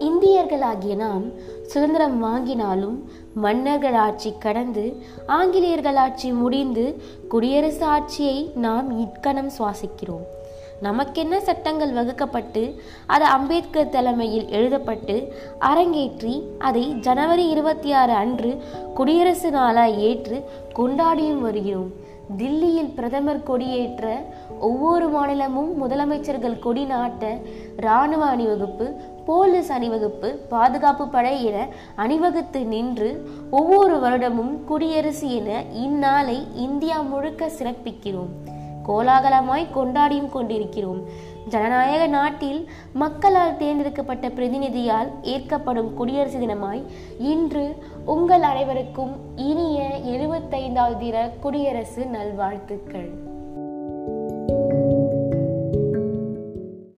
இந்தியர்களாகிய நாம் சுதந்திரம் வாங்கினாலும் மன்னர்கள் ஆட்சி கடந்து ஆங்கிலேயர்கள் ஆட்சி முடிந்து குடியரசு ஆட்சியை நாம் இக்கணம் சுவாசிக்கிறோம். நமக்கென்ன சட்டங்கள் வகுக்கப்பட்டு அது அம்பேத்கர் தலைமையில் எழுதப்பட்டு அரங்கேற்றி அதை ஜனவரி இருபத்தி ஆறு அன்று குடியரசு நாளாய் ஏற்று கொண்டாடியும் வருகிறோம். தில்லியில் பிரதமர் கொடியேற்ற ஒவ்வொரு மாநிலமும் முதலமைச்சர்கள் கொடி நாட்ட இராணுவ அணிவகுப்பு போலீஸ் அணிவகுப்பு பாதுகாப்பு படை என அணிவகுத்து நின்று ஒவ்வொரு வருடமும் குடியரசு என இந்நாளை இந்தியா முழுக்க சிறப்பிக்கிறோம். கோலாகலமாய் கொண்டாடியும் கொண்டிருக்கிறோம். ஜனநாயக நாட்டில் மக்களால் தேர்ந்தெடுக்கப்பட்ட பிரதிநிதியால் ஏற்கப்படும் குடியரசு தினமாய் இன்று உங்கள் அனைவருக்கும் இனிய எழுபத்தைந்தாவது தின குடியரசு நல்வாழ்த்துக்கள்.